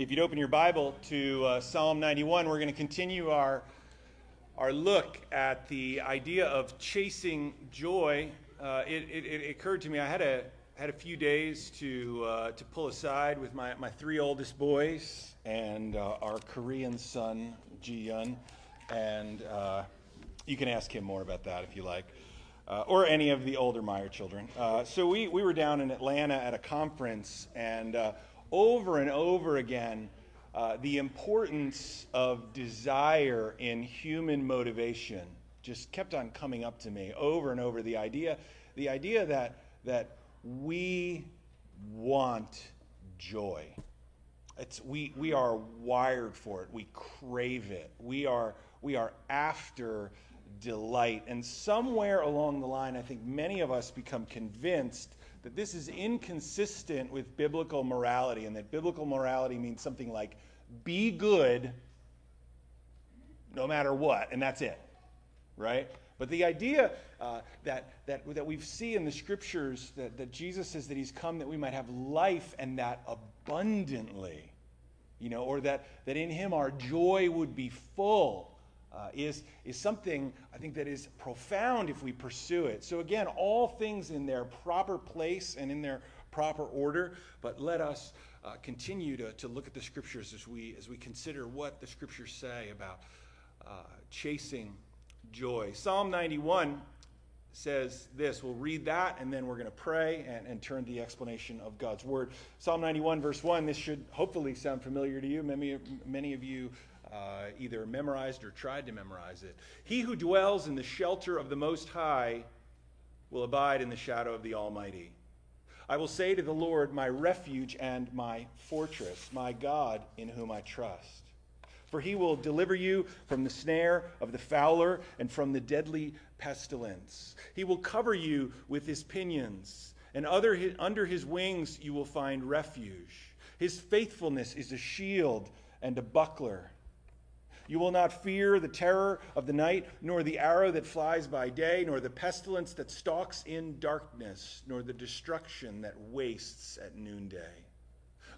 If you'd open your Bible to uh, Psalm 91, we're going to continue our, our look at the idea of chasing joy. Uh, it, it, it, occurred to me, I had a, had a few days to, uh, to pull aside with my, my three oldest boys and uh, our Korean son, Ji Yun. And uh, you can ask him more about that if you like. Uh, or any of the older Meyer children. Uh, so we, we were down in Atlanta at a conference, and uh, over and over again uh, the importance of desire in human motivation just kept on coming up to me over and over. The idea the idea that that we want joy. It's we we are wired for it. We crave it. We are we are after delight. And somewhere along the line i think many of us become convinced that this is inconsistent with biblical morality, and that biblical morality means something like be good no matter what, and that's it, right? But the idea uh, that, that, that we see in the scriptures that, that Jesus says that he's come that we might have life and that abundantly, you know, or that, that in him our joy would be full uh, is, is something I think that is profound if we pursue it. So, again, all things in their proper place and in their proper order, but let us uh, continue to, to look at the scriptures as we, as we consider what the scriptures say about uh, chasing joy. Psalm 91 says this. We'll read that and then we're going to pray and, and turn the explanation of God's word. Psalm 91, verse 1. This should hopefully sound familiar to you. Many, many of you uh, either memorized or tried to memorize it. He who dwells in the shelter of the Most High will abide in the shadow of the Almighty. I will say to the Lord, my refuge and my fortress, my God in whom I trust. For he will deliver you from the snare of the fowler and from the deadly pestilence. He will cover you with his pinions, and other, under his wings you will find refuge. His faithfulness is a shield and a buckler. You will not fear the terror of the night, nor the arrow that flies by day, nor the pestilence that stalks in darkness, nor the destruction that wastes at noonday.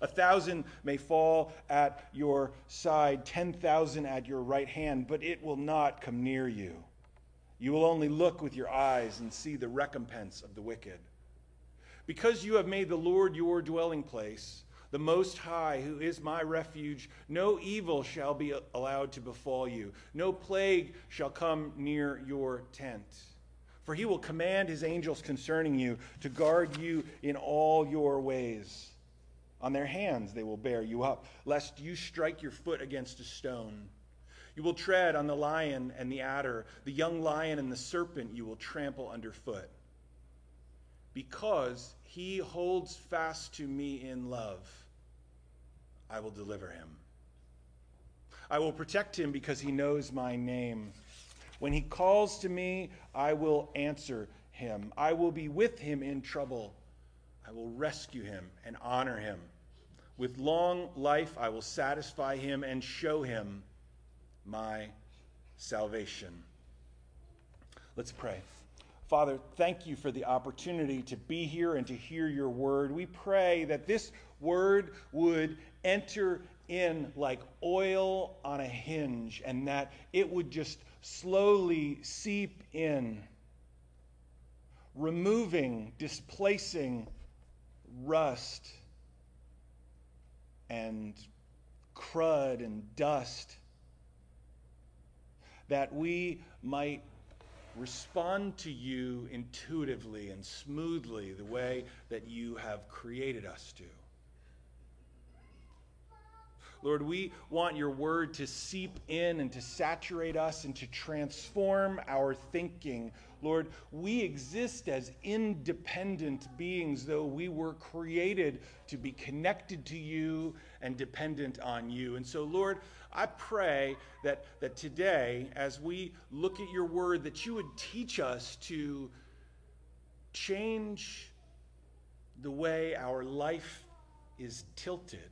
A thousand may fall at your side, 10,000 at your right hand, but it will not come near you. You will only look with your eyes and see the recompense of the wicked. Because you have made the Lord your dwelling place, the Most High, who is my refuge, no evil shall be allowed to befall you, no plague shall come near your tent. For he will command his angels concerning you to guard you in all your ways. On their hands they will bear you up, lest you strike your foot against a stone. You will tread on the lion and the adder, the young lion and the serpent you will trample underfoot. Because he holds fast to me in love I will deliver him. I will protect him because he knows my name. When he calls to me, I will answer him. I will be with him in trouble. I will rescue him and honor him. With long life, I will satisfy him and show him my salvation. Let's pray. Father, thank you for the opportunity to be here and to hear your word. We pray that this word would enter in like oil on a hinge and that it would just slowly seep in, removing, displacing rust and crud and dust, that we might respond to you intuitively and smoothly the way that you have created us to. Lord, we want your word to seep in and to saturate us and to transform our thinking. Lord, we exist as independent beings, though we were created to be connected to you and dependent on you. And so, Lord, I pray that, that today, as we look at your word, that you would teach us to change the way our life is tilted.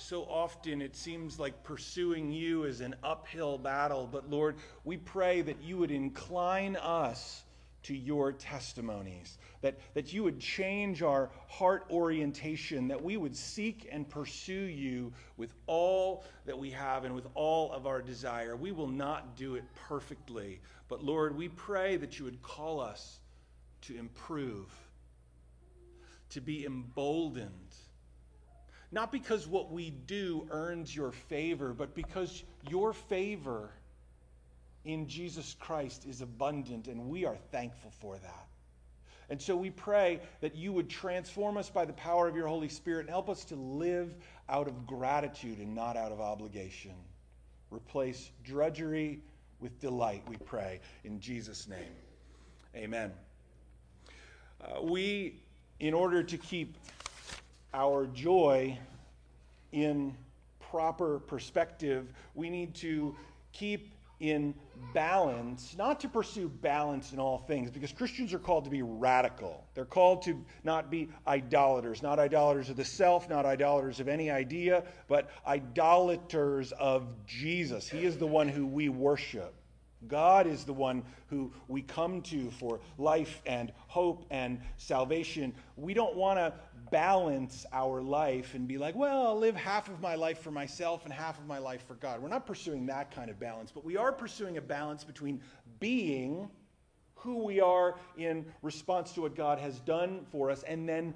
So often it seems like pursuing you is an uphill battle, but Lord, we pray that you would incline us to your testimonies, that, that you would change our heart orientation, that we would seek and pursue you with all that we have and with all of our desire. We will not do it perfectly, but Lord, we pray that you would call us to improve, to be emboldened. Not because what we do earns your favor, but because your favor in Jesus Christ is abundant, and we are thankful for that. And so we pray that you would transform us by the power of your Holy Spirit and help us to live out of gratitude and not out of obligation. Replace drudgery with delight, we pray, in Jesus' name. Amen. Uh, we, in order to keep our joy in proper perspective, we need to keep in balance, not to pursue balance in all things, because Christians are called to be radical. They're called to not be idolaters, not idolaters of the self, not idolaters of any idea, but idolaters of Jesus. He is the one who we worship. God is the one who we come to for life and hope and salvation. We don't want to balance our life and be like, well, I'll live half of my life for myself and half of my life for God. We're not pursuing that kind of balance, but we are pursuing a balance between being who we are in response to what God has done for us and then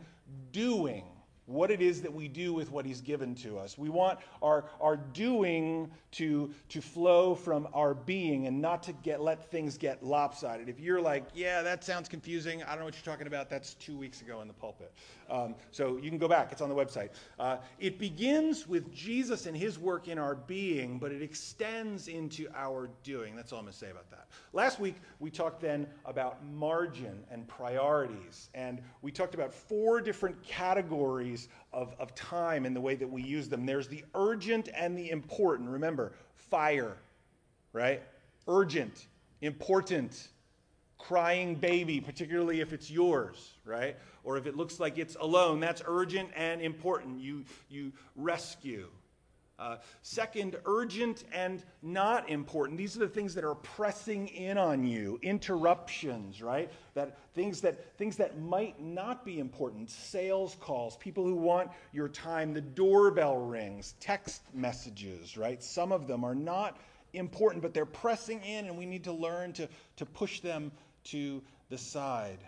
doing what it is that we do with what he's given to us. We want our, our doing to, to flow from our being and not to get let things get lopsided. If you're like, yeah, that sounds confusing, I don't know what you're talking about, that's two weeks ago in the pulpit. Um, so you can go back, it's on the website. Uh, it begins with Jesus and his work in our being, but it extends into our doing. That's all I'm going to say about that. Last week, we talked then about margin and priorities, and we talked about four different categories of, of time and the way that we use them. There's the urgent and the important. Remember, fire, right? Urgent, important, crying baby, particularly if it's yours, right? Or if it looks like it's alone, that's urgent and important. You, you rescue. Uh, second, urgent and not important. These are the things that are pressing in on you. Interruptions, right? That things that things that might not be important. Sales calls, people who want your time. The doorbell rings, text messages, right? Some of them are not important, but they're pressing in, and we need to learn to, to push them to the side.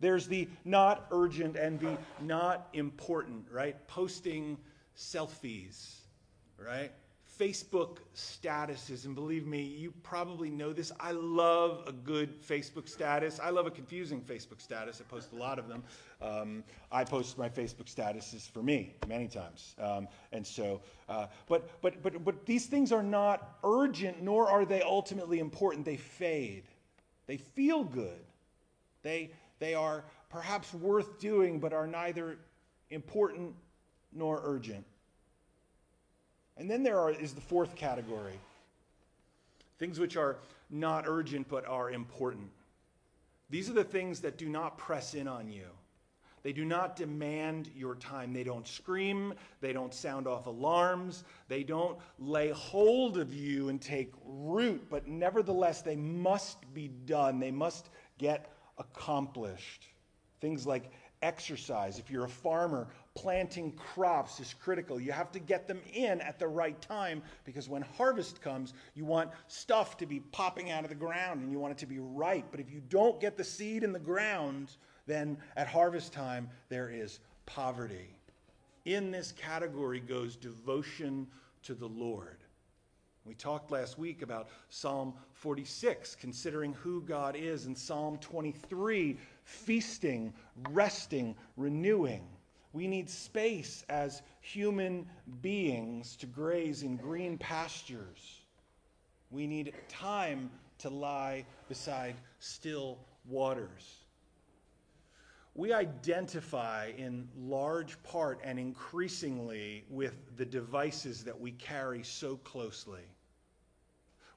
There's the not urgent and the not important, right? Posting selfies, right? Facebook statuses, and believe me, you probably know this. I love a good Facebook status. I love a confusing Facebook status. I post a lot of them. Um, I post my Facebook statuses for me many times, um, and so. Uh, but but but but these things are not urgent, nor are they ultimately important. They fade. They feel good. They they are perhaps worth doing, but are neither important nor urgent. And then there are, is the fourth category things which are not urgent but are important. These are the things that do not press in on you. They do not demand your time. They don't scream. They don't sound off alarms. They don't lay hold of you and take root, but nevertheless, they must be done. They must get accomplished. Things like exercise. If you're a farmer, planting crops is critical. You have to get them in at the right time because when harvest comes, you want stuff to be popping out of the ground and you want it to be ripe. But if you don't get the seed in the ground, then at harvest time, there is poverty. In this category goes devotion to the Lord. We talked last week about Psalm 46, considering who God is, and Psalm 23, feasting, resting, renewing. We need space as human beings to graze in green pastures. We need time to lie beside still waters. We identify in large part and increasingly with the devices that we carry so closely.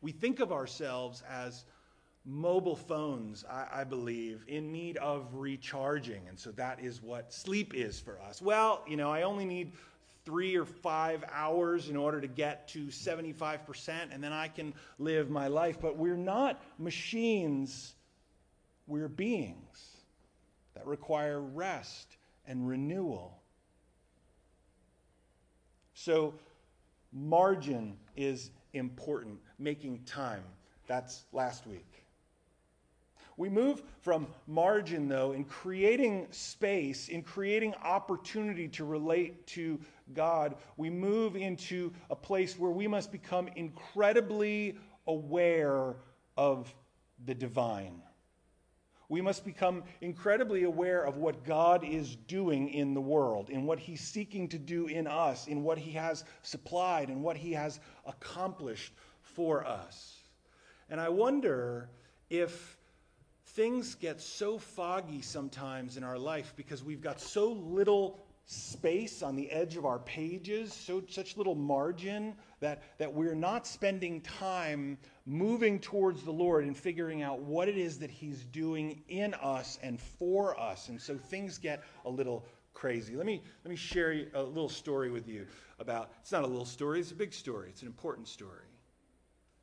We think of ourselves as mobile phones, I, I, believe, in need of recharging. And so that is what sleep is for us. Well, you know, I only need three or five hours in order to get to 75%, and then I can live my life. But we're not machines we're beings that require rest and renewal. So, margin is important, making time. That's last week. We move from margin, though, in creating space, in creating opportunity to relate to God. We move into a place where we must become incredibly aware of the divine. We must become incredibly aware of what God is doing in the world, in what He's seeking to do in us, in what He has supplied, and what He has accomplished for us. And I wonder if things get so foggy sometimes in our life because we've got so little space on the edge of our pages, so such little margin that, that we're not spending time moving towards the Lord and figuring out what it is that He's doing in us and for us. And so things get a little crazy. Let me, let me share a little story with you about it's not a little story, it's a big story, it's an important story.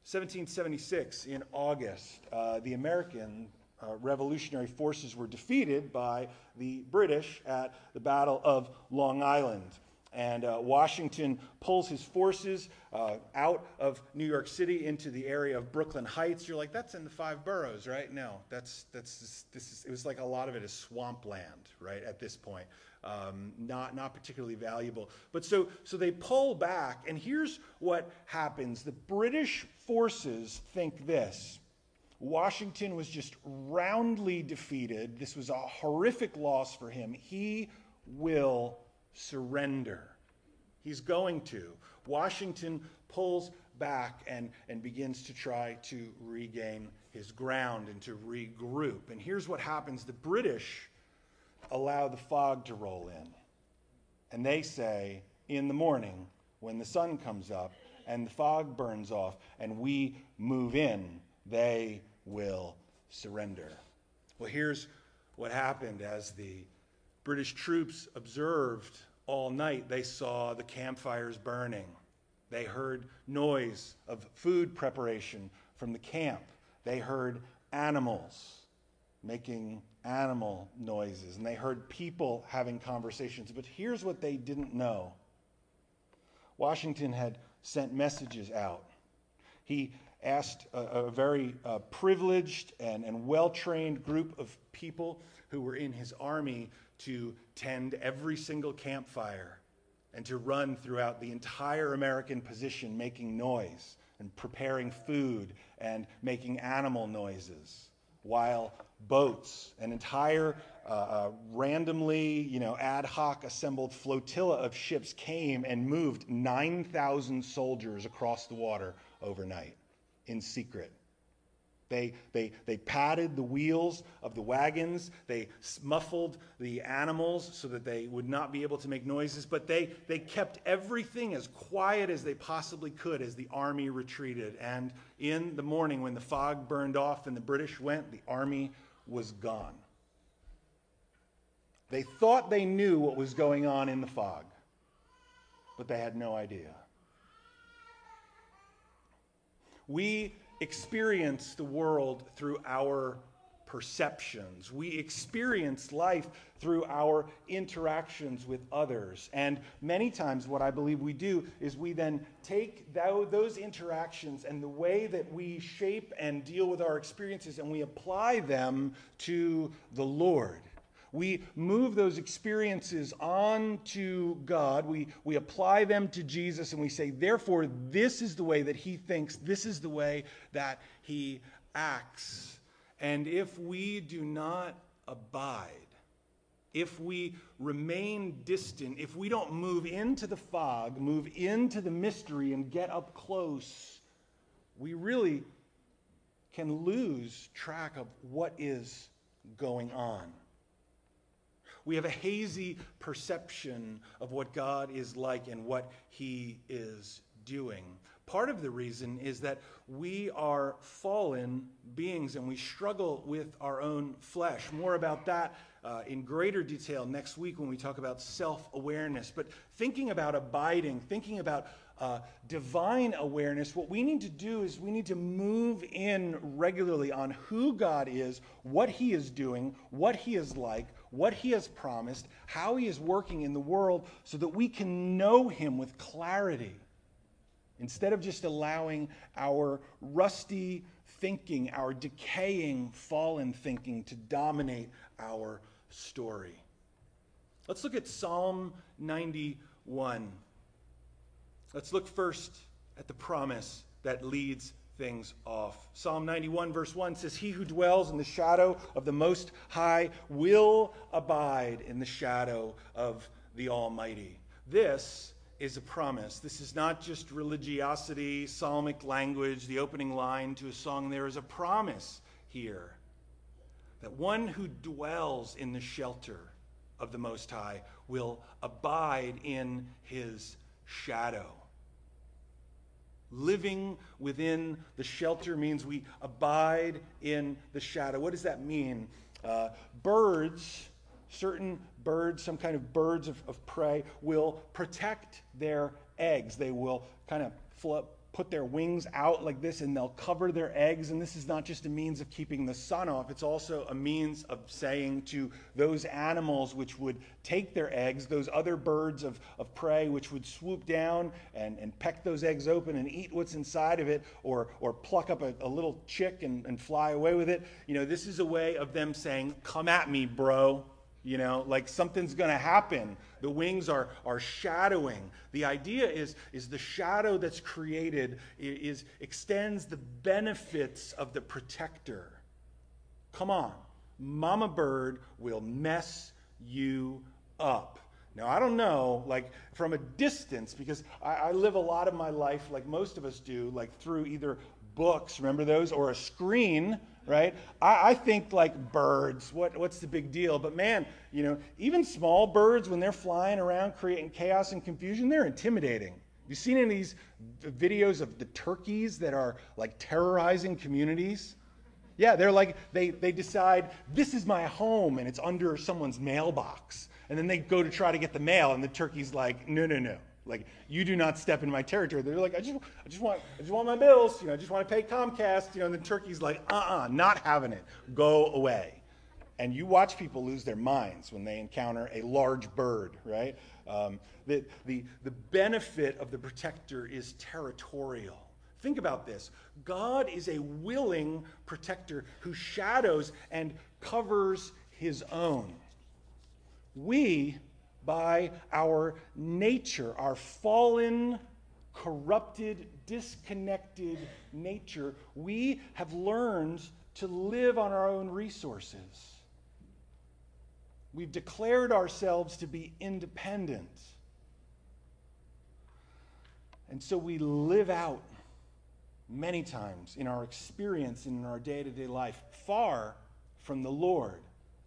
1776 in August, uh, the American uh, revolutionary forces were defeated by the British at the Battle of Long Island. And uh, Washington pulls his forces uh, out of New York City into the area of Brooklyn Heights. You're like, that's in the five boroughs, right? No, that's, that's this is, it was like a lot of it is swampland, right, at this point. Um, not, not particularly valuable. But so, so they pull back, and here's what happens the British forces think this Washington was just roundly defeated. This was a horrific loss for him. He will surrender. He's going to. Washington pulls back and, and begins to try to regain his ground and to regroup. And here's what happens the British allow the fog to roll in. And they say, in the morning, when the sun comes up and the fog burns off and we move in, they will surrender. Well, here's what happened as the British troops observed all night. They saw the campfires burning. They heard noise of food preparation from the camp. They heard animals making animal noises, and they heard people having conversations. But here's what they didn't know Washington had sent messages out. He asked a, a very uh, privileged and, and well trained group of people who were in his army to tend every single campfire and to run throughout the entire American position, making noise and preparing food and making animal noises, while boats, an entire uh, uh, randomly, you know, ad hoc assembled flotilla of ships came and moved 9,000 soldiers across the water overnight in secret. They, they, they padded the wheels of the wagons. They muffled the animals so that they would not be able to make noises. But they, they kept everything as quiet as they possibly could as the army retreated. And in the morning, when the fog burned off and the British went, the army was gone. They thought they knew what was going on in the fog, but they had no idea. We experience the world through our perceptions. We experience life through our interactions with others. And many times, what I believe we do is we then take those interactions and the way that we shape and deal with our experiences and we apply them to the Lord. We move those experiences on to God. We, we apply them to Jesus and we say, therefore, this is the way that He thinks, this is the way that He acts. And if we do not abide, if we remain distant, if we don't move into the fog, move into the mystery, and get up close, we really can lose track of what is going on we have a hazy perception of what God is like and what he is doing. Part of the reason is that we are fallen beings and we struggle with our own flesh. More about that uh, in greater detail next week when we talk about self awareness. But thinking about abiding, thinking about uh, divine awareness, what we need to do is we need to move in regularly on who God is, what He is doing, what He is like, what He has promised, how He is working in the world, so that we can know Him with clarity. Instead of just allowing our rusty thinking, our decaying, fallen thinking to dominate our story. Let's look at Psalm 91. Let's look first at the promise that leads things off. Psalm 91, verse 1 says, He who dwells in the shadow of the Most High will abide in the shadow of the Almighty. This is a promise. This is not just religiosity, psalmic language, the opening line to a song. There is a promise here that one who dwells in the shelter of the Most High will abide in his shadow. Living within the shelter means we abide in the shadow. What does that mean? Uh, birds, certain birds, some kind of birds of, of prey, will protect their eggs. They will kind of flip, put their wings out like this and they'll cover their eggs. And this is not just a means of keeping the sun off, it's also a means of saying to those animals which would take their eggs, those other birds of, of prey which would swoop down and, and peck those eggs open and eat what's inside of it or, or pluck up a, a little chick and, and fly away with it. You know, this is a way of them saying, Come at me, bro. You know, like something's going to happen. The wings are, are shadowing. The idea is, is the shadow that's created is, extends the benefits of the protector. Come on. Mama bird will mess you up. Now, I don't know, like from a distance, because I, I live a lot of my life, like most of us do, like through either books, remember those, or a screen right? I, I, think like birds, what, what's the big deal? But man, you know, even small birds, when they're flying around creating chaos and confusion, they're intimidating. You seen any of these videos of the turkeys that are like terrorizing communities? Yeah, they're like, they, they decide, this is my home, and it's under someone's mailbox. And then they go to try to get the mail, and the turkey's like, no, no, no. Like, you do not step in my territory. They're like, I just, I just want, I just want my bills. You know, I just want to pay Comcast. You know, and the turkey's like, uh-uh, not having it. Go away. And you watch people lose their minds when they encounter a large bird, right? Um, the, the, the benefit of the protector is territorial. Think about this God is a willing protector who shadows and covers his own. We by our nature, our fallen, corrupted, disconnected nature, we have learned to live on our own resources. We've declared ourselves to be independent. And so we live out many times in our experience and in our day to day life far from the Lord,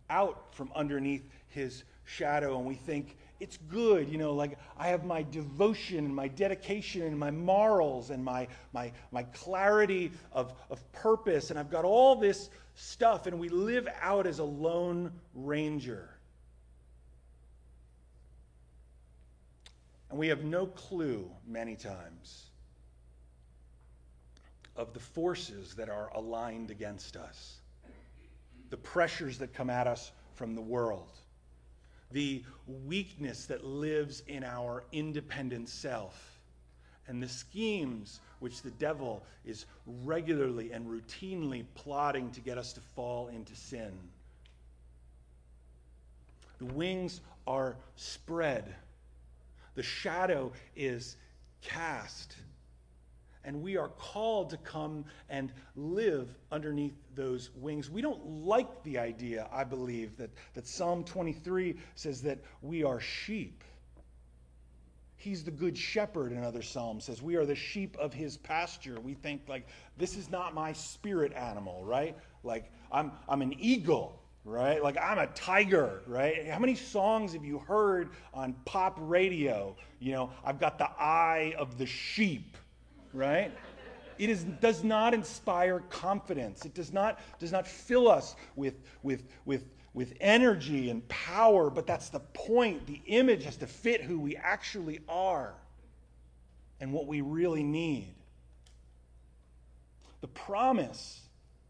out from underneath his shadow and we think it's good, you know, like I have my devotion and my dedication and my morals and my, my, my clarity of, of purpose, and I've got all this stuff, and we live out as a lone ranger. And we have no clue, many times, of the forces that are aligned against us, the pressures that come at us from the world the weakness that lives in our independent self, and the schemes which the devil is regularly and routinely plotting to get us to fall into sin. The wings are spread, the shadow is cast and we are called to come and live underneath those wings. We don't like the idea, I believe, that, that Psalm 23 says that we are sheep. He's the good shepherd, another psalm says. We are the sheep of his pasture. We think, like, this is not my spirit animal, right? Like, I'm, I'm an eagle. right? Like, I'm a tiger, right? How many songs have you heard on pop radio? You know, I've got the eye of the sheep, right? It is, does not inspire confidence. It does not, does not fill us with, with, with, with energy and power, but that's the point. The image has to fit who we actually are and what we really need. The promise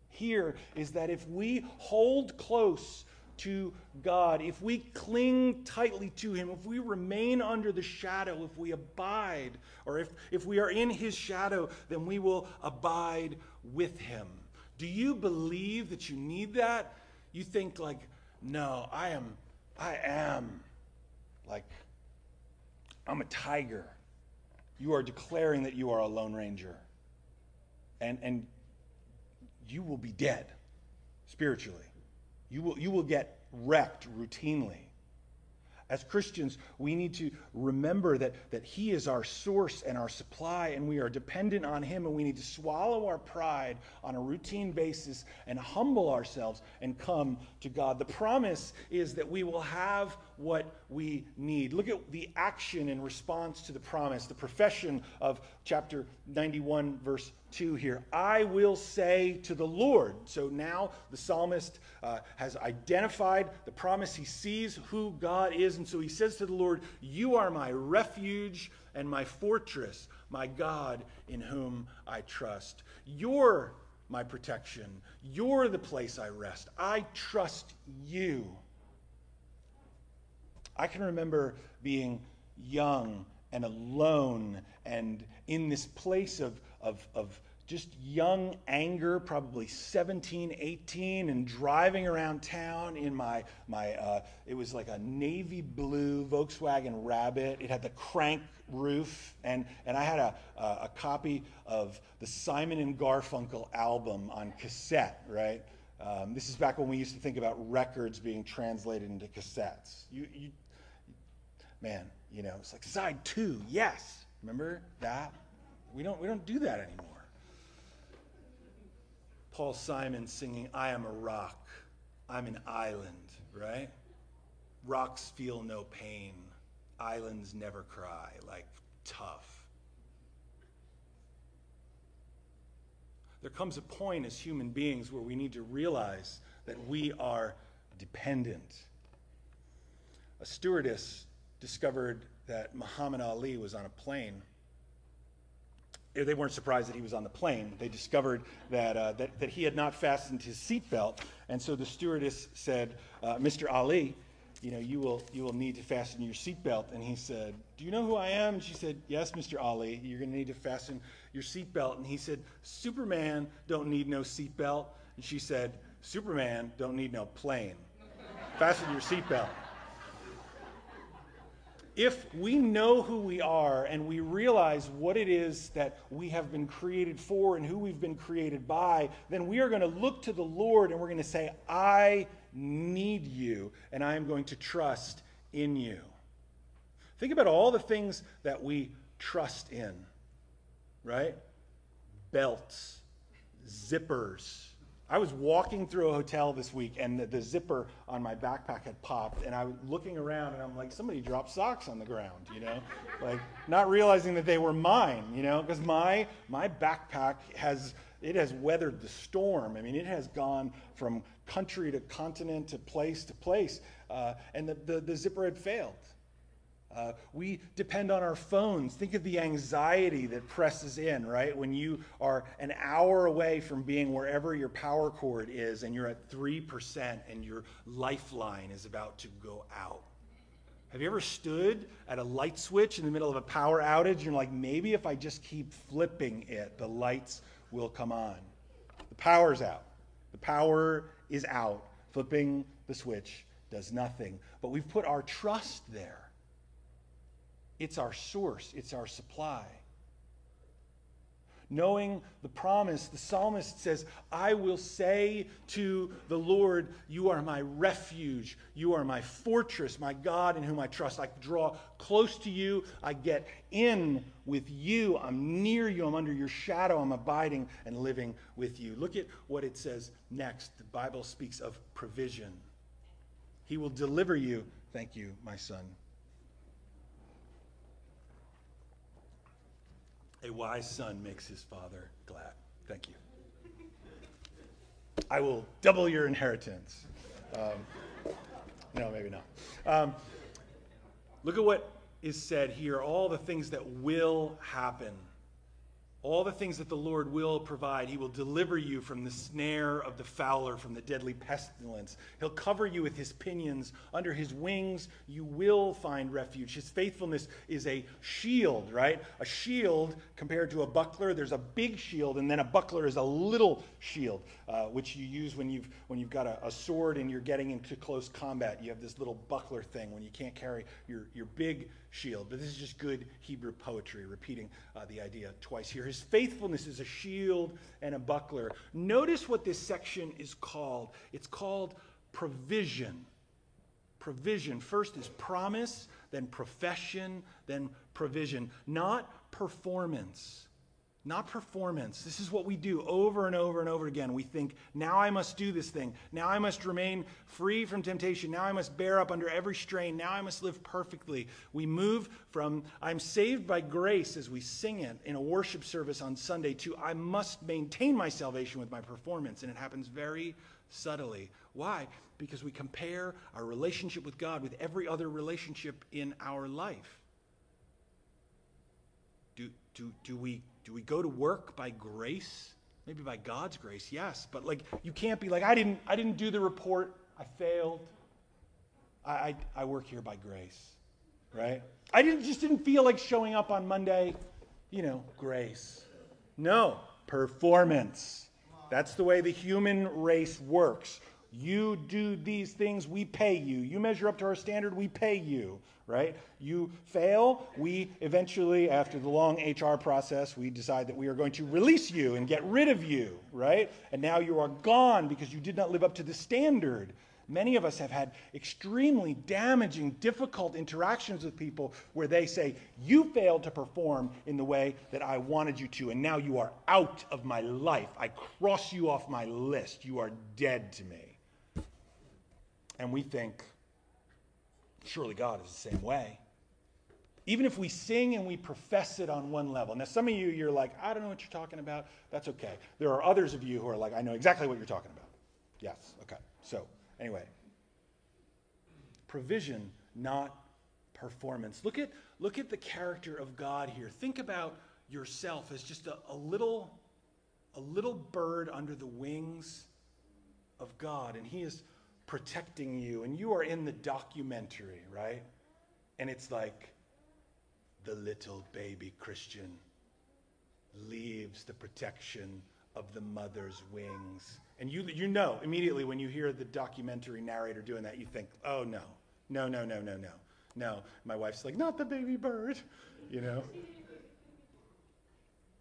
here is that if we hold close to God, if we cling tightly to Him, if we remain under the shadow, if we abide, or if, if we are in His shadow, then we will abide with Him. Do you believe that you need that? You think, like, no, I am, I am, like, I'm a tiger. You are declaring that you are a Lone Ranger. And, and you will be dead spiritually. You will, you will get wrecked routinely. As Christians, we need to remember that, that He is our source and our supply, and we are dependent on Him, and we need to swallow our pride on a routine basis and humble ourselves and come to God. The promise is that we will have what we need. Look at the action in response to the promise, the profession of chapter 91, verse 2 here. I will say to the Lord. So now the psalmist uh, has identified the promise. He sees who God is. And so he says to the Lord, You are my refuge and my fortress, my God in whom I trust. You're my protection. You're the place I rest. I trust you. I can remember being young and alone and in this place of, of, of just young anger, probably 17, 18, and driving around town in my, my uh, it was like a navy blue Volkswagen Rabbit. It had the crank roof, and, and I had a, a, a copy of the Simon and Garfunkel album on cassette, right? Um, this is back when we used to think about records being translated into cassettes. You, you, man, you know, it's like side two, yes. Remember that? We don't, we don't do that anymore. Paul Simon singing, I am a rock, I'm an island, right? Rocks feel no pain, islands never cry, like tough. There comes a point as human beings where we need to realize that we are dependent. A stewardess discovered that Muhammad Ali was on a plane they weren't surprised that he was on the plane. They discovered that, uh, that, that, he had not fastened his seatbelt. And so the stewardess said, uh, Mr. Ali, you know, you will, you will need to fasten your seatbelt. And he said, Do you know who I am? And she said, Yes, Mr. Ali, you're going to need to fasten your seatbelt. And he said, Superman don't need no seatbelt. And she said, Superman don't need no plane. fasten your seatbelt if we know who we are and we realize what it is that we have been created for and who we've been created by, then we are going to look to the Lord and we're going to say, I need you and I am going to trust in you. Think about all the things that we trust in, right? Belts, zippers, I was walking through a hotel this week and the, the, zipper on my backpack had popped and I was looking around and I'm like, somebody dropped socks on the ground, you know? like not realizing that they were mine, you know, because my my backpack has it has weathered the storm. I mean, it has gone from country to continent to place to place, uh, and the, the, the zipper had failed. Uh, we depend on our phones. Think of the anxiety that presses in, right? When you are an hour away from being wherever your power cord is and you're at 3% and your lifeline is about to go out. Have you ever stood at a light switch in the middle of a power outage and you're like, maybe if I just keep flipping it, the lights will come on? The power's out. The power is out. Flipping the switch does nothing. But we've put our trust there. It's our source, it's our supply. Knowing the promise, the psalmist says, I will say to the Lord, You are my refuge. You are my fortress, my God in whom I trust. I draw close to you. I get in with you. I'm near you. I'm under your shadow. I'm abiding and living with you. Look at what it says next. The Bible speaks of provision. He will deliver you. Thank you, my son. A wise son makes his father glad. Thank you. I will double your inheritance. Um, no, maybe not. Um, look at what is said here all the things that will happen all the things that the Lord will provide. He will deliver you from the snare of the fowler, from the deadly pestilence. He'll cover you with his pinions. Under his wings, you will find refuge. His faithfulness is a shield, right? A shield compared to a buckler. There's a big shield, and then a buckler is a little shield, uh, which you use when you've, when you've got a, a sword and you're getting into close combat. You have this little buckler thing when you can't carry your, your big shield. But this is just good Hebrew poetry, repeating uh, the idea twice here. His faithfulness is a shield and a buckler. Notice what this section is called it's called provision. Provision. First is promise, then profession, then provision, not performance. Not performance. This is what we do over and over and over again. We think, now I must do this thing. Now I must remain free from temptation. Now I must bear up under every strain. Now I must live perfectly. We move from I'm saved by grace as we sing it in a worship service on Sunday to I must maintain my salvation with my performance. And it happens very subtly. Why? Because we compare our relationship with God with every other relationship in our life. Do, do, do we do we go to work by grace? Maybe by God's grace, yes. But like you can't be like, I didn't I didn't do the report. I failed. I, I, I work here by grace. Right? I didn't just didn't feel like showing up on Monday. You know, grace. No, performance. That's the way the human race works. You do these things, we pay you. You measure up to our standard, we pay you, right? You fail, we eventually, after the long HR process, we decide that we are going to release you and get rid of you, right? And now you are gone because you did not live up to the standard. Many of us have had extremely damaging, difficult interactions with people where they say, You failed to perform in the way that I wanted you to, and now you are out of my life. I cross you off my list. You are dead to me. And we think, surely God is the same way. Even if we sing and we profess it on one level. Now, some of you, you're like, I don't know what you're talking about. That's okay. There are others of you who are like, I know exactly what you're talking about. Yes, okay. So, anyway, provision, not performance. Look at, look at the character of God here. Think about yourself as just a, a little a little bird under the wings of God, and He is protecting you, and you are in the documentary, right? And it's like the little baby Christian leaves the protection of the mother's wings. And you, you know immediately when you hear the documentary narrator doing that, you think, oh no, no, no, no, no, no. No, my wife's like, not the baby bird, you know?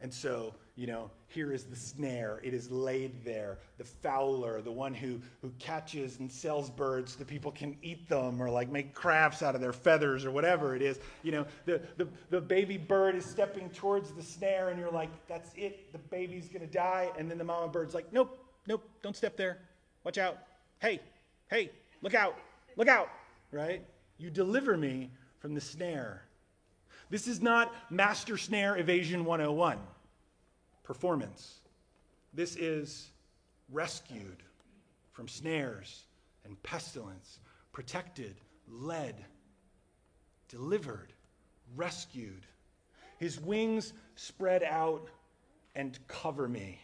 And so you know, here is the snare. It is laid there. The fowler, the one who, who catches and sells birds so that people can eat them or like make crafts out of their feathers or whatever it is. You know, the, the, the baby bird is stepping towards the snare and you're like, that's it. The baby's to die. And then the mama bird's like, nope, nope, don't step there. Watch out. Hey, hey, look out, look out, right? You deliver me from the snare. This is not master snare evasion 101 performance. This is rescued from snares and pestilence, protected, led, delivered, rescued. His wings spread out and cover me.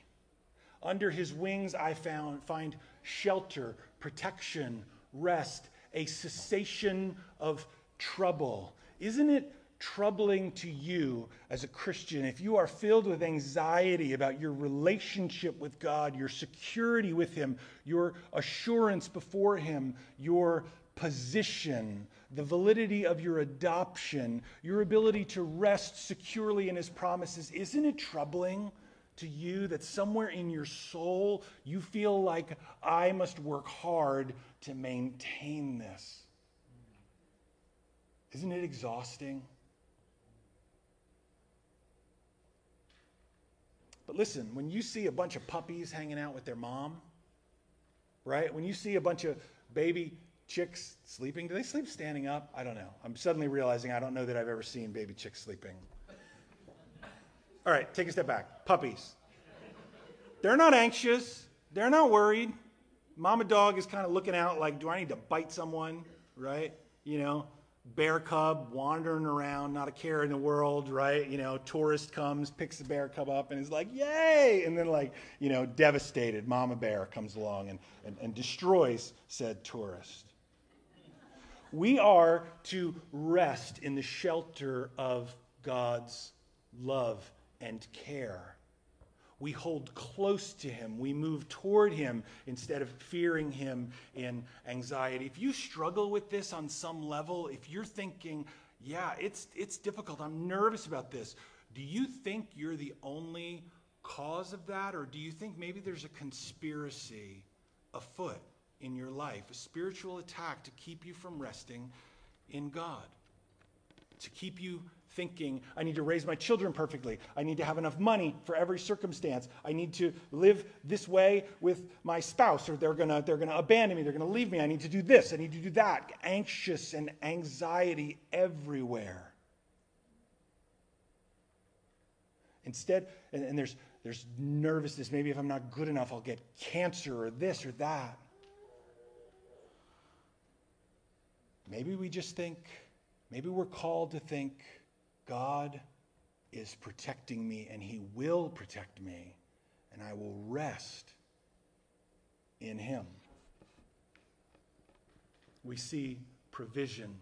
Under his wings, I found, find shelter, protection, rest, a cessation of trouble. Isn't it troubling to you as a Christian, if you are filled with anxiety about your relationship with God, your security with Him, your assurance before Him, your position, the validity of your adoption, your ability to rest securely in His promises, isn't it troubling? To you, that somewhere in your soul you feel like I must work hard to maintain this. Isn't it exhausting? But listen, when you see a bunch of puppies hanging out with their mom, right? When you see a bunch of baby chicks sleeping. Do they sleep standing up? I don't know. I'm suddenly realizing I don't know that I've ever seen baby chicks sleeping. All right, take a step back. Puppies. They're not anxious, they're not worried. Mama dog is kind of looking out like, do I need to bite someone? Right? You know, bear cub wandering around, not a care in the world, right? You know, tourist comes, picks the bear cub up, and is like, yay! And then, like, you know, devastated, mama bear comes along and, and, and destroys said tourist. We are to rest in the shelter of God's love and care. We hold close to Him. We move toward Him instead of fearing Him in anxiety. If you struggle with this on some level, if you're thinking, yeah, it's, it's difficult, I'm nervous about this, do you think you're the only cause of that? Or do you think maybe there's a conspiracy afoot in your life, a spiritual attack to keep you from resting in God? To keep you thinking, I need to raise my children perfectly. I need to have enough money for every circumstance. I need to live this way with my spouse, or they're going to they're gonna abandon me. They're going to leave me. I need to do this. I need to do that. Anxious and anxiety everywhere. Instead, and, and there's, there's nervousness. Maybe if I'm not good enough, I'll get cancer or this or that. Maybe we just think, maybe we're called to think God is protecting me and He will protect me, and I will rest in Him. We see provision.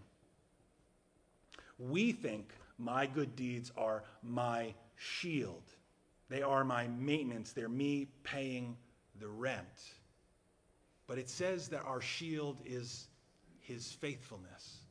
We think my good deeds are my shield, they are my maintenance, they're me paying the rent. But it says that our shield is His faithfulness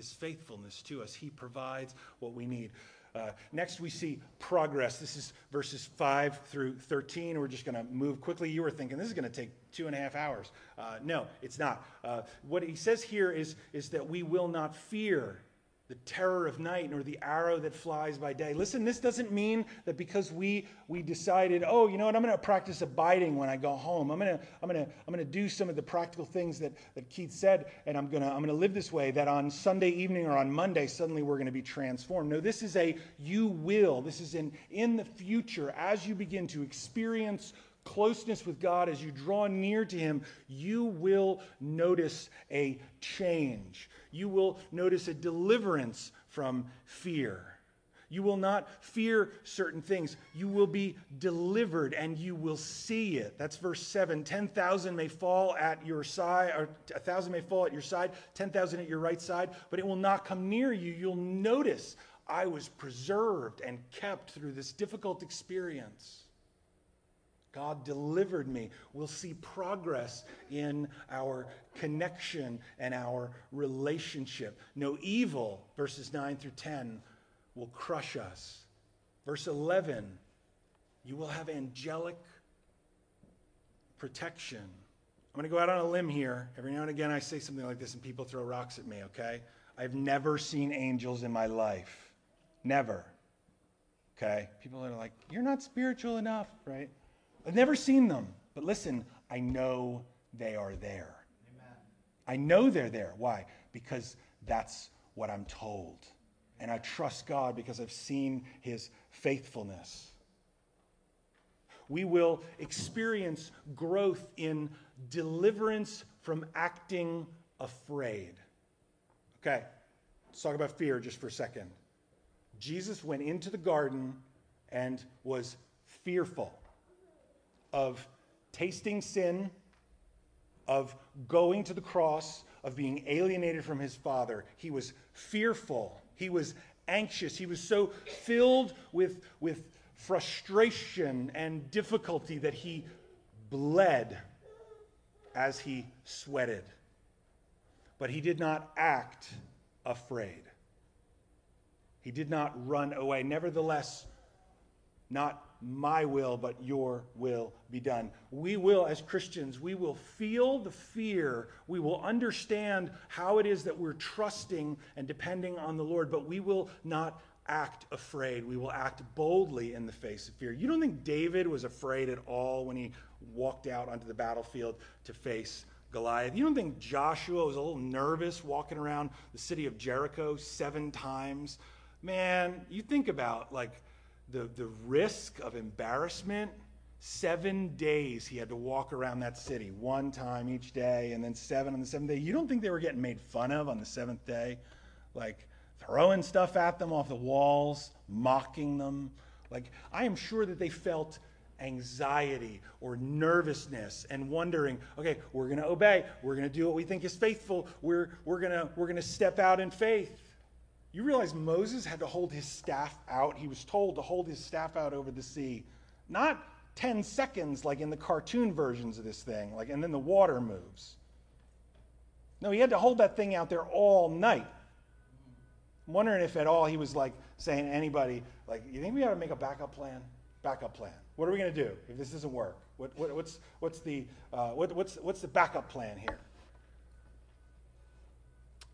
his faithfulness to us. He provides what we need. Uh, next, we see progress. This is verses 5 through 13. We're just going to move quickly. You were thinking this is going to take two and a half hours. Uh, no, it's not. Uh, what he says here is, is that we will not fear the terror of night nor the arrow that flies by day. Listen, this doesn't mean that because we we decided, oh, you know what, I'm going to practice abiding when I go home. I'm going to I'm going to I'm going to do some of the practical things that that Keith said and I'm going to I'm going to live this way that on Sunday evening or on Monday suddenly we're going to be transformed. No, this is a you will. This is in in the future as you begin to experience closeness with God, as you draw near to Him, you will notice a change. You will notice a deliverance from fear. You will not fear certain things. You will be delivered and you will see it. That's verse 7. 10,000 may fall at your side, or 1,000 may fall at your side, 10,000 at your right side, but it will not come near you. You'll notice I was preserved and kept through this difficult experience. God delivered me. We'll see progress in our connection and our relationship. No evil, verses 9 through 10, will crush us. Verse 11, you will have angelic protection. I'm going to go out on a limb here. Every now and again, I say something like this and people throw rocks at me, okay? I've never seen angels in my life. Never. Okay? People are like, you're not spiritual enough, right? I've never seen them, but listen, I know they are there. Amen. I know they're there. Why? Because that's what I'm told. And I trust God because I've seen his faithfulness. We will experience growth in deliverance from acting afraid. Okay, let's talk about fear just for a second. Jesus went into the garden and was fearful of tasting sin, of going to the cross, of being alienated from his father. He was fearful. He was anxious. He was so filled with, with frustration and difficulty that he bled as he sweated. But he did not act afraid. He did not run away. Nevertheless, not my will, but your will be done. We will, as Christians, we will feel the fear. We will understand how it is that we're trusting and depending on the Lord, but we will not act afraid. We will act boldly in the face of fear. You don't think David was afraid at all when he walked out onto the battlefield to face Goliath. You don't think Joshua was a little nervous walking around the city of Jericho seven times? Man, you think about like the, the risk of embarrassment. Seven days he had to walk around that city, one time each day, and then seven on the seventh day. You don't think they were getting made fun of on the seventh day? Like throwing stuff at them off the walls, mocking them. Like, I am sure that they felt anxiety or nervousness and wondering, okay, we're going to obey. We're going to do what we think is faithful. We're, we're going we're going to step out in faith. You realize Moses had to hold his staff out. He was told to hold his staff out over the sea. Not 10 seconds like in the cartoon versions of this thing, like and then the water moves. No, he had to hold that thing out there all night. I'm wondering if at all he was like saying to anybody, like, you think we ought to make a backup plan? Backup plan. What are we going to do if this doesn't work? What, what, what's, what's, the, uh, what, what's, what's the backup plan here?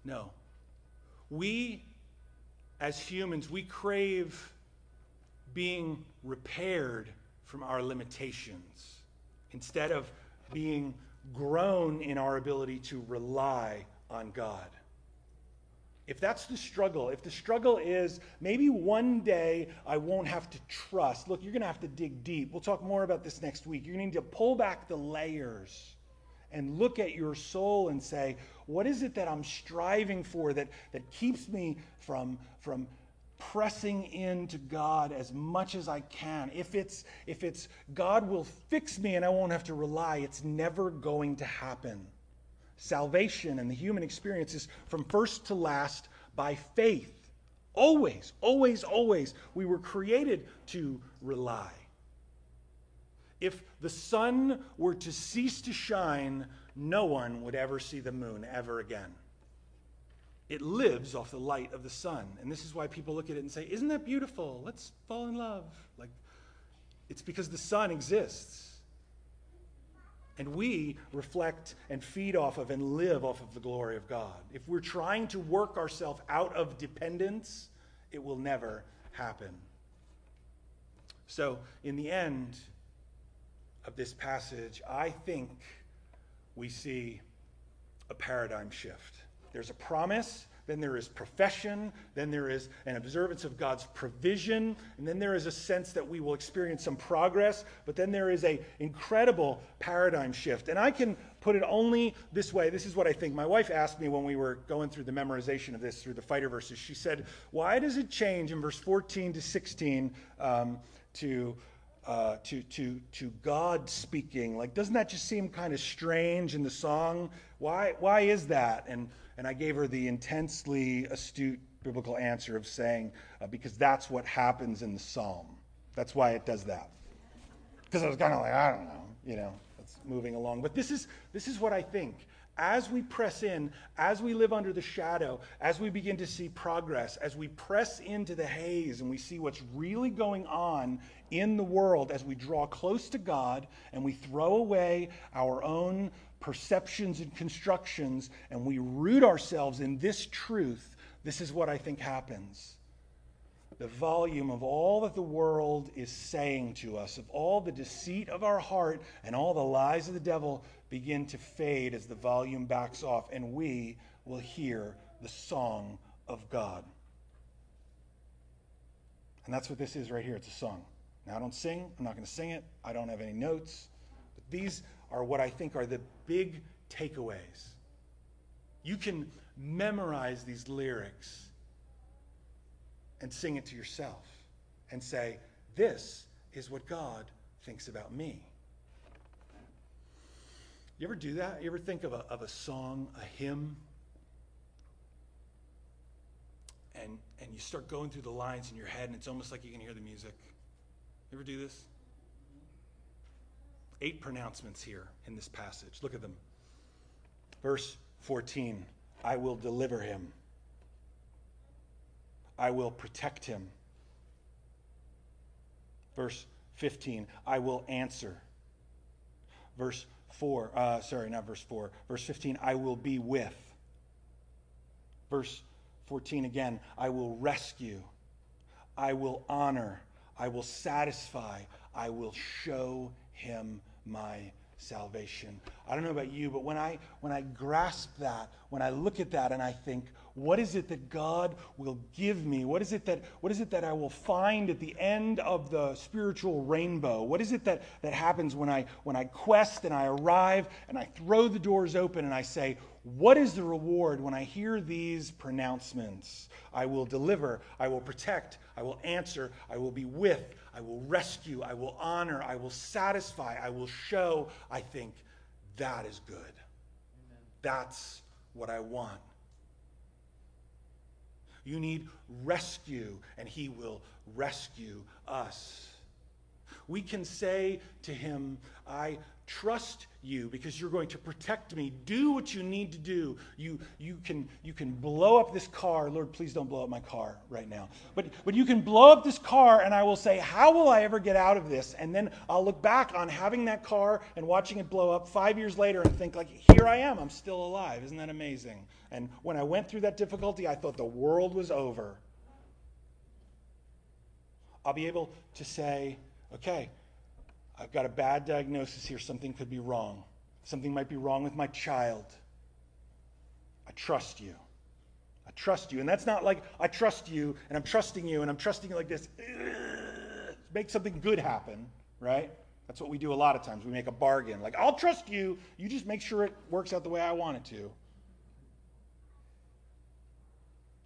No. We, as humans, we crave being repaired from our limitations instead of being grown in our ability to rely on God if that's the struggle, if the struggle is maybe one day I won't have to trust, look, you're going to have to dig deep. We'll talk more about this next week. You're going to need to pull back the layers and look at your soul and say, what is it that I'm striving for that, that keeps me from, from pressing into God as much as I can? If it's, if it's God will fix me and I won't have to rely, it's never going to happen salvation and the human experience is from first to last by faith. Always, always, always. We were created to rely. If the sun were to cease to shine, no one would ever see the moon ever again. It lives off the light of the sun. And this is why people look at it and say, Isn't that beautiful? Let's fall in love. Like, it's because the sun exists. And we reflect and feed off of and live off of the glory of God. If we're trying to work ourselves out of dependence, it will never happen. So, in the end of this passage, I think we see a paradigm shift. There's a promise then there is profession, then there is an observance of God's provision, and then there is a sense that we will experience some progress, but then there is a incredible paradigm shift. And I can put it only this way. This is what I think. My wife asked me when we were going through the memorization of this through the fighter verses. She said, "Why does it change in verse 14 to 16 um, to?" Uh, to, to, to God speaking. Like, doesn't that just seem kind of strange in the song? Why, why is that? And and I gave her the intensely astute biblical answer of saying, uh, because that's what happens in the psalm. That's why it does that. Because I was kind of like, I don't know, you know, it's moving along. But this is, this is what I think. As we press in, as we live under the shadow, as we begin to see progress, as we press into the haze and we see what's really going on in the world, as we draw close to God and we throw away our own perceptions and constructions and we root ourselves in this truth, this is what I think happens. The volume of all that the world is saying to us, of all the deceit of our heart and all the lies of the devil begin to fade as the volume backs off, and we will hear the song of God. And that's what this is right here. It's a song. Now, I don't sing. I'm not going to sing it. I don't have any notes. But these are what I think are the big takeaways. You can memorize these lyrics and sing it to yourself and say, This is what God thinks about me. You ever do that? You ever think of a, of a song, a hymn, and, and you start going through the lines in your head, and it's almost like you can hear the music? You ever do this? eight pronouncements here in this passage. Look at them. Verse 14 I will deliver him, I will protect him. Verse 15 I will answer. Verse 4, uh, sorry, not verse 4. Verse 15 I will be with. Verse 14 again I will rescue. I will honor. I will satisfy. I will show him my salvation. I don't know about you, but when I when I grasp that, when I look at that and I think, what is it that God will give me? What is it that what is it that I will find at the end of the spiritual rainbow? What is it that, that happens when I when I quest and I arrive and I throw the doors open and I say, what is the reward when I hear these pronouncements? I will deliver, I will protect, I will answer, I will be with, I will rescue, I will honor, I will satisfy, I will show. I think that is good. Amen. That's what I want. You need rescue, and He will rescue us. We can say to Him, I trust you because you're going to protect me. Do what you need to do. You, you, can, you can blow up this car. Lord, please don't blow up my car right now. But, but you can blow up this car, and I will say, How will I ever get out of this? And then I'll look back on having that car and watching it blow up five years later and think, like, here I am. I'm still alive. Isn't that amazing? And when I went through that difficulty, I thought the world was over. I'll be able to say, okay, I've got a bad diagnosis here. Something could be wrong. Something might be wrong with my child. I trust you. I trust you. And that's not like I trust you and I'm trusting you and I'm trusting you like this. Make something good happen, right? That's what we do a lot of times. We make a bargain. Like, I'll trust you. You just make sure it works out the way I want it to.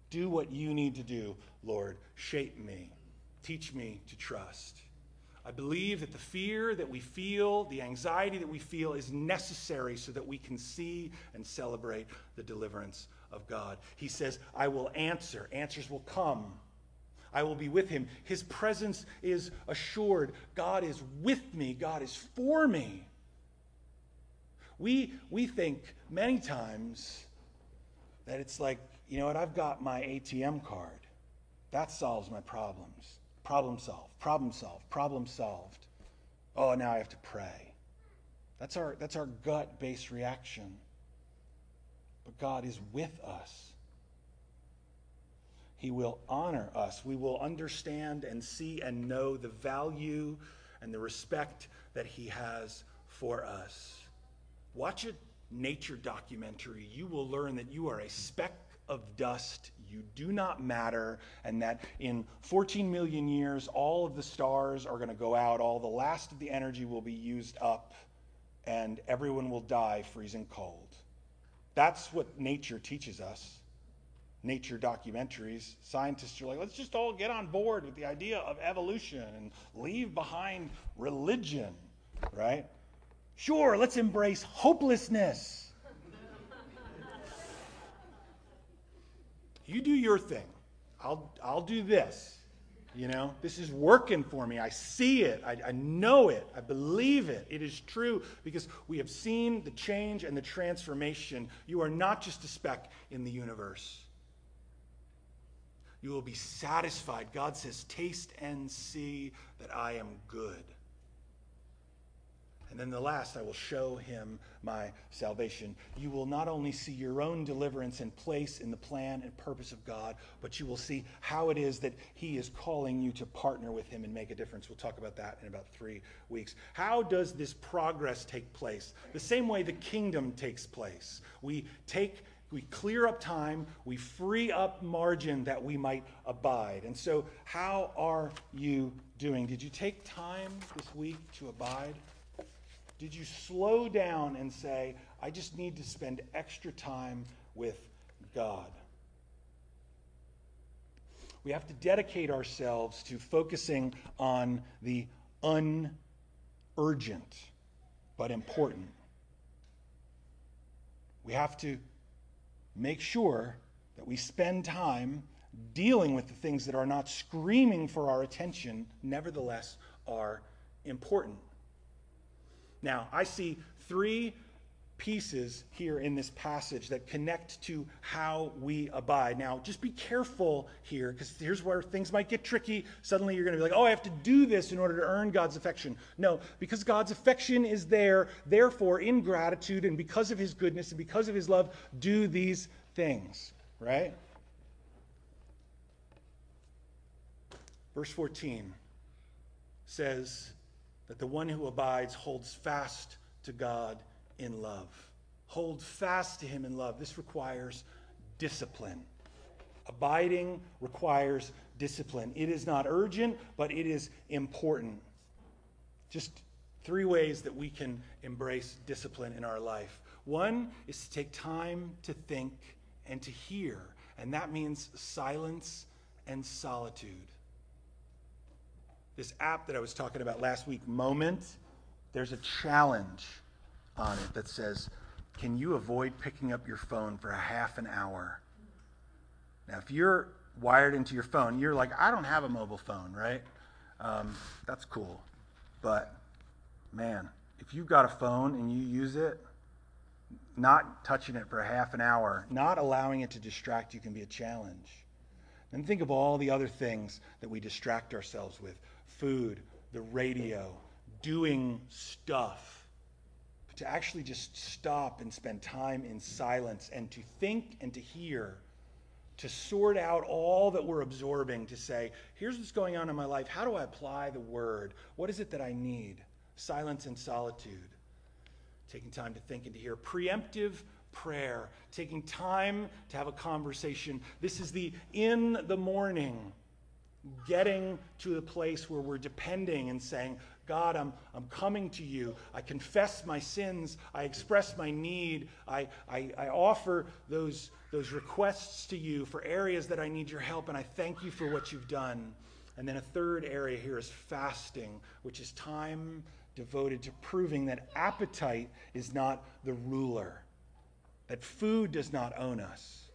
Do what you need to do, Lord. Shape me. Teach me to trust. I believe that the fear that we feel, the anxiety that we feel, is necessary so that we can see and celebrate the deliverance of God. He says, I will answer. Answers will come. I will be with him. His presence is assured. God is with me. God is for me. We, we think many times that it's like, you know what, I've got my ATM card. That solves my problems. Problem solved, problem solved, problem solved. Oh, now I have to pray. That's our, that's our gut based reaction. But God is with us. He will honor us. We will understand and see and know the value and the respect that He has for us. Watch a nature documentary. You will learn that you are a speck of dust. You do not matter, and that in 14 million years, all of the stars are going to go out, all the last of the energy will be used up, and everyone will die freezing cold. That's what nature teaches us. Nature documentaries, scientists are like, let's just all get on board with the idea of evolution and leave behind religion, right? Sure, let's embrace hopelessness You do your thing. I'll, I'll do this. You know, this is working for me. I see it. I, I, know it. I believe it. It is true because we have seen the change and the transformation. You are not just a speck in the universe. You will be satisfied. God says, Taste and see that I am good. And then the last, I will show him my salvation. You will not only see your own deliverance and place in the plan and purpose of God, but you will see how it is that he is calling you to partner with him and make a difference. We'll talk about that in about three weeks. How does this progress take place? The same way the kingdom takes place. We take we clear up time, we free up margin that we might abide. And so, how are you doing? Did you take time this week to abide? Did you slow down and say, I just need to spend extra time with God? We have to dedicate ourselves to focusing on the unurgent but important. We have to make sure that we spend time dealing with the things that are not screaming for our attention, nevertheless, are important. Now, I see three pieces here in this passage that connect to how we abide. Now, just be careful here because here's where things might get tricky. Suddenly you're going to be like, oh, I have to do this in order to earn God's affection. No, because God's affection is there, therefore, in gratitude and because of his goodness and because of his love, do these things, right? Verse 14 says, that the one who abides holds fast to God in love. Hold fast to Him in love. This requires discipline. Abiding requires discipline. It is not urgent, but it is important. Just three ways that we can embrace discipline in our life. One is to take time to think and to hear, and that means silence and solitude. This app that I was talking about last week, Moment, there's a challenge on it that says, Can you avoid picking up your phone for a half an hour? Now, if you're wired into your phone, you're like, I don't have a mobile phone, right? Um, that's cool. But man, if you've got a phone and you use it, not touching it for a half an hour, not allowing it to distract you can be a challenge. And think of all the other things that we distract ourselves with food, the radio, doing stuff. But to actually just stop and spend time in silence and to think and to hear, to sort out all that we're absorbing, to say, here's what's going on in my life. How do I apply the word? What is it that I need? Silence and solitude. Taking time to think and to hear. Preemptive prayer, taking time to have a conversation. This is the in the morning getting to the place where we're depending and saying, God, I'm, I'm coming to you. I confess my sins. I express my need. I, I, I offer those, those requests to you for areas that I need your help, and I thank you for what you've done. And then a third area here is fasting, which is time devoted to proving that appetite is not the ruler, that food does not own us.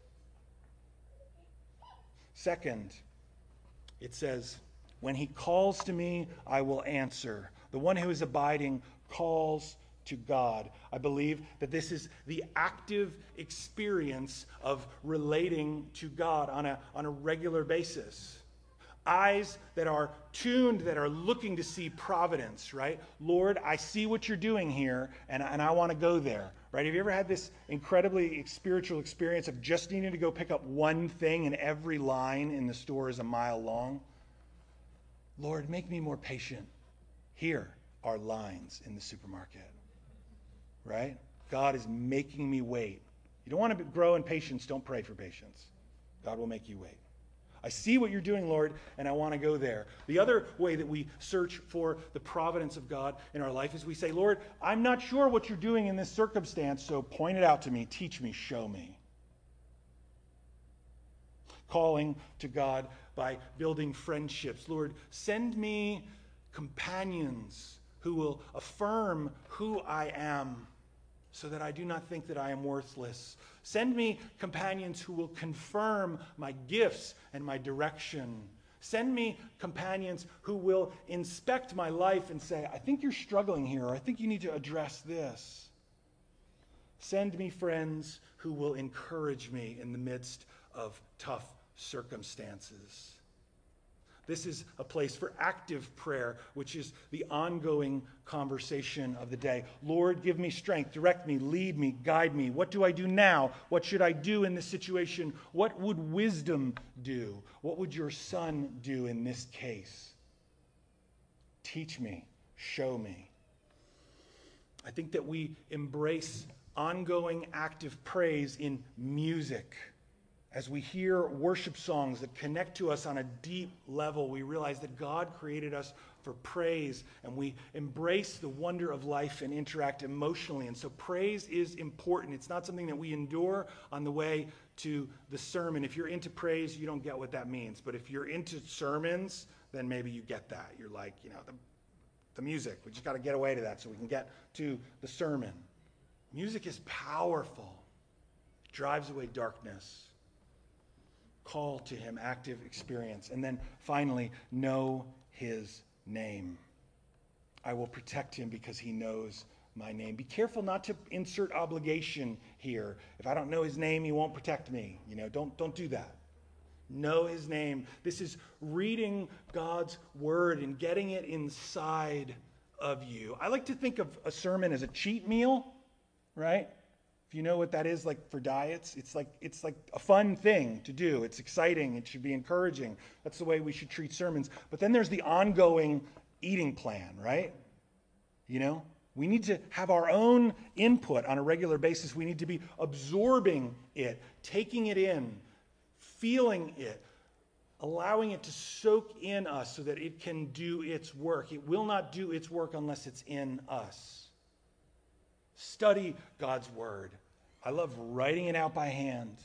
Second, it says, When he calls to me, I will answer. The one who is abiding calls to God. I believe that this is the active experience of relating to God on a, on a regular basis. Eyes that are tuned, that are looking to see providence, right? Lord, I see what you're doing here, and, and I want to go there, right? Have you ever had this incredibly spiritual experience of just needing to go pick up one thing and every line in the store is a mile long? Lord, make me more patient. Here are lines in the supermarket, right? God is making me wait. You don't want to grow in patience, don't pray for patience. God will make you wait. I see what you're doing, Lord, and I want to go there. The other way that we search for the providence of God in our life is we say, Lord, I'm not sure what you're doing in this circumstance, so point it out to me, teach me, show me. Calling to God by building friendships. Lord, send me companions who will affirm who I am so that I do not think that I am worthless. Send me companions who will confirm my gifts and my direction. Send me companions who will inspect my life and say, I think you're struggling here, or I think you need to address this. Send me friends who will encourage me in the midst of tough circumstances. This is a place for active prayer, which is the ongoing conversation of the day. Lord, give me strength, direct me, lead me, guide me. What do I do now? What should I do in this situation? What would wisdom do? What would your son do in this case? Teach me, show me. I think that we embrace ongoing active praise in music as we hear worship songs that connect to us on a deep level, we realize that God created us for praise and we embrace the wonder of life and interact emotionally. And so praise is important. It's not something that we endure on the way to the sermon. If you're into praise, you don't get what that means. But if you're into sermons, then maybe you get that. You're like, you know, the, the music. We just got to get away to that so we can get to the sermon. Music is powerful, it drives away darkness call to him, active experience. And then finally, know his name. I will protect him because he knows my name. Be careful not to insert obligation here. If I don't know his name, he won't protect me. You know, don't, don't do that. Know his name. This is reading God's word and getting it inside of you. I like to think of a sermon as a cheat meal, right? If you know what that is like for diets, it's like it's like a fun thing to do. It's exciting, it should be encouraging. That's the way we should treat sermons. But then there's the ongoing eating plan, right? You know? We need to have our own input on a regular basis. We need to be absorbing it, taking it in, feeling it, allowing it to soak in us so that it can do its work. It will not do its work unless it's in us. Study God's Word. I love writing it out by hand.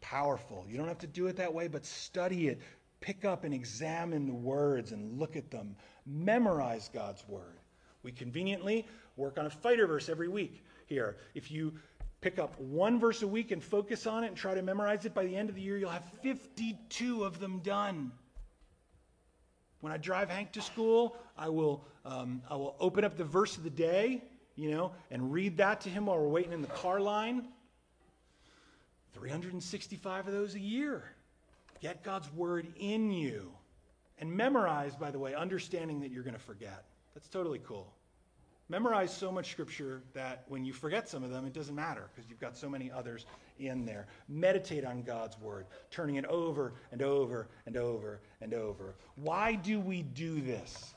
Powerful. You don't have to do it that way, but study it. Pick up and examine the words and look at them. Memorize God's Word. We conveniently work on a fighter verse every week here. If you pick up one verse a week and focus on it and try to memorize it, by the end of the year, you'll have 52 of them done. When I drive Hank to school, I will, um, I will open up the verse of the day, you know, and read that to him while we're waiting in the car line. 365 of those a year. Get God's word in you. And memorize, by the way, understanding that you're going to forget. That's totally cool. Memorize so much scripture that when you forget some of them, it doesn't matter because you've got so many others in there. Meditate on God's word, turning it over and over and over and over. Why do we do this?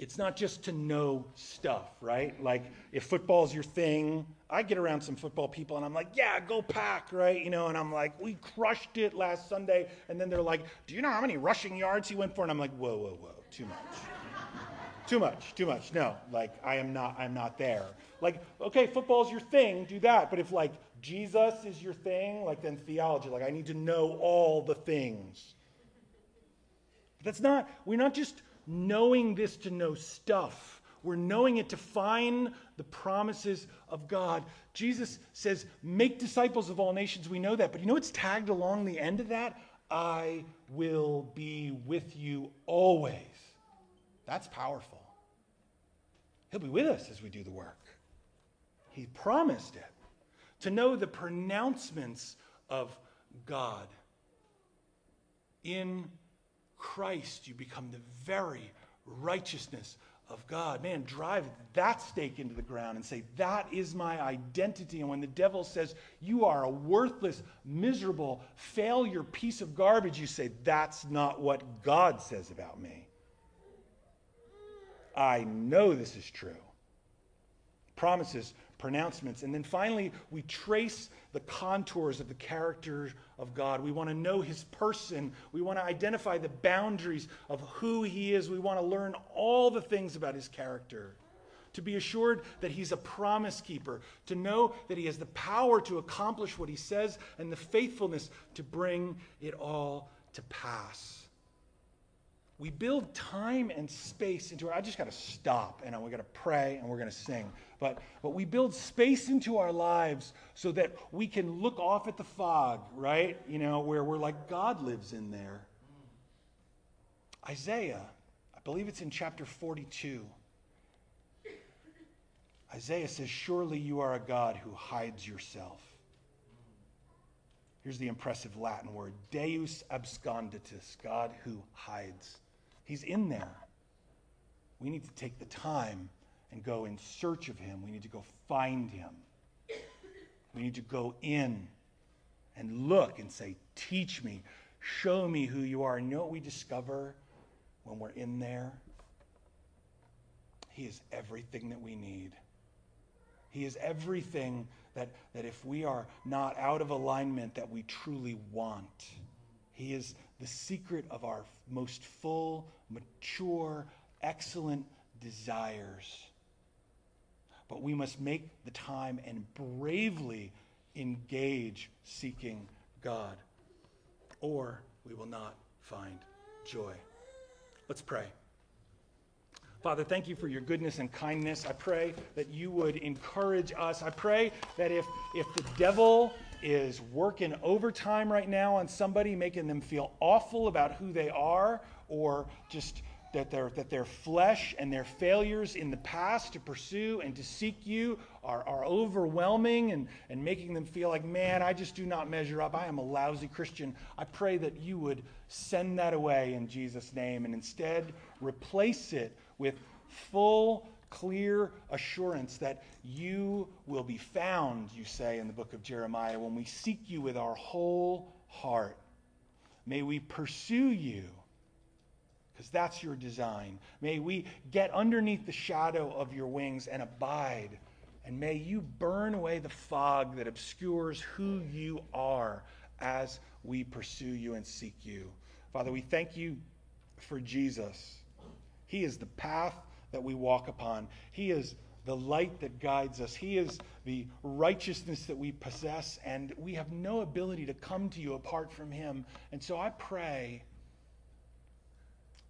It's not just to know stuff, right? Like if football's your thing, I get around some football people and I'm like, yeah, go pack, right? You know, and I'm like, we crushed it last Sunday. And then they're like, do you know how many rushing yards he went for? And I'm like, whoa, whoa, whoa, too much too much, too much. No, like I am not, I'm not there. Like, okay, football's your thing, do that. But if like Jesus is your thing, like then theology, like I need to know all the things. That's not, we're not just knowing this to know stuff. We're knowing it to find the promises of God. Jesus says, make disciples of all nations. We know that. But you know what's tagged along the end of that? I will be with you always. That's powerful. He'll be with us as we do the work. He promised it. To know the pronouncements of God. In Christ, you become the very righteousness of God. Man, drive that stake into the ground and say, That is my identity. And when the devil says, You are a worthless, miserable, failure piece of garbage, you say, That's not what God says about me. I know this is true. Promises, pronouncements. And then finally, we trace the contours of the character of God. We want to know his person. We want to identify the boundaries of who he is. We want to learn all the things about his character. To be assured that he's a promise keeper, to know that he has the power to accomplish what he says and the faithfulness to bring it all to pass we build time and space into our, I just got to stop and we're going to pray and we're going to sing. But, but we build space into our lives so that we can look off at the fog, right? You know, where we're like, God lives in there. Isaiah, I believe it's in chapter 42. Isaiah says, Surely you are a God who hides yourself. Here's the impressive Latin word Deus absconditus, God who hides. He's in there. We need to take the time and go in search of him. We need to go find him. We need to go in and look and say, Teach me, show me who you are. And you know what we discover when we're in there? He is everything that we need. He is everything that, that if we are not out of alignment, that we truly want. He is the secret of our most full, mature, excellent desires. But we must make the time and bravely engage seeking God, or we will not find joy. Let's pray. Father, thank you for your goodness and kindness. I pray that you would encourage us. I pray that if, if the devil is working overtime right now on somebody, making them feel awful about who they are, or just that their, that their flesh and their failures in the past to pursue and to seek you are, are overwhelming and, and making them feel like, man, I just do not measure up. I am a lousy Christian. I pray that you would send that away in Jesus' name and instead replace it with full clear assurance that you will be found, you say in the book of Jeremiah, when we seek you with our whole heart. May we pursue you because that's your design. May we get underneath the shadow of your wings and abide. And may you burn away the fog that obscures who you are as we pursue you and seek you. Father, we thank you for Jesus. He is the path that we walk upon, He is the light that guides us, He is the righteousness that we possess, and we have no ability to come to you apart from Him. And so I pray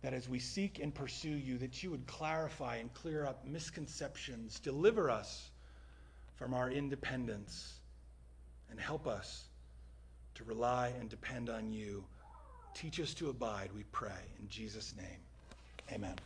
that as we seek and pursue you, that you would clarify and clear up misconceptions, deliver us from our independence, and help us to rely and depend on you. Teach us to abide, we pray. In Jesus' name, amen.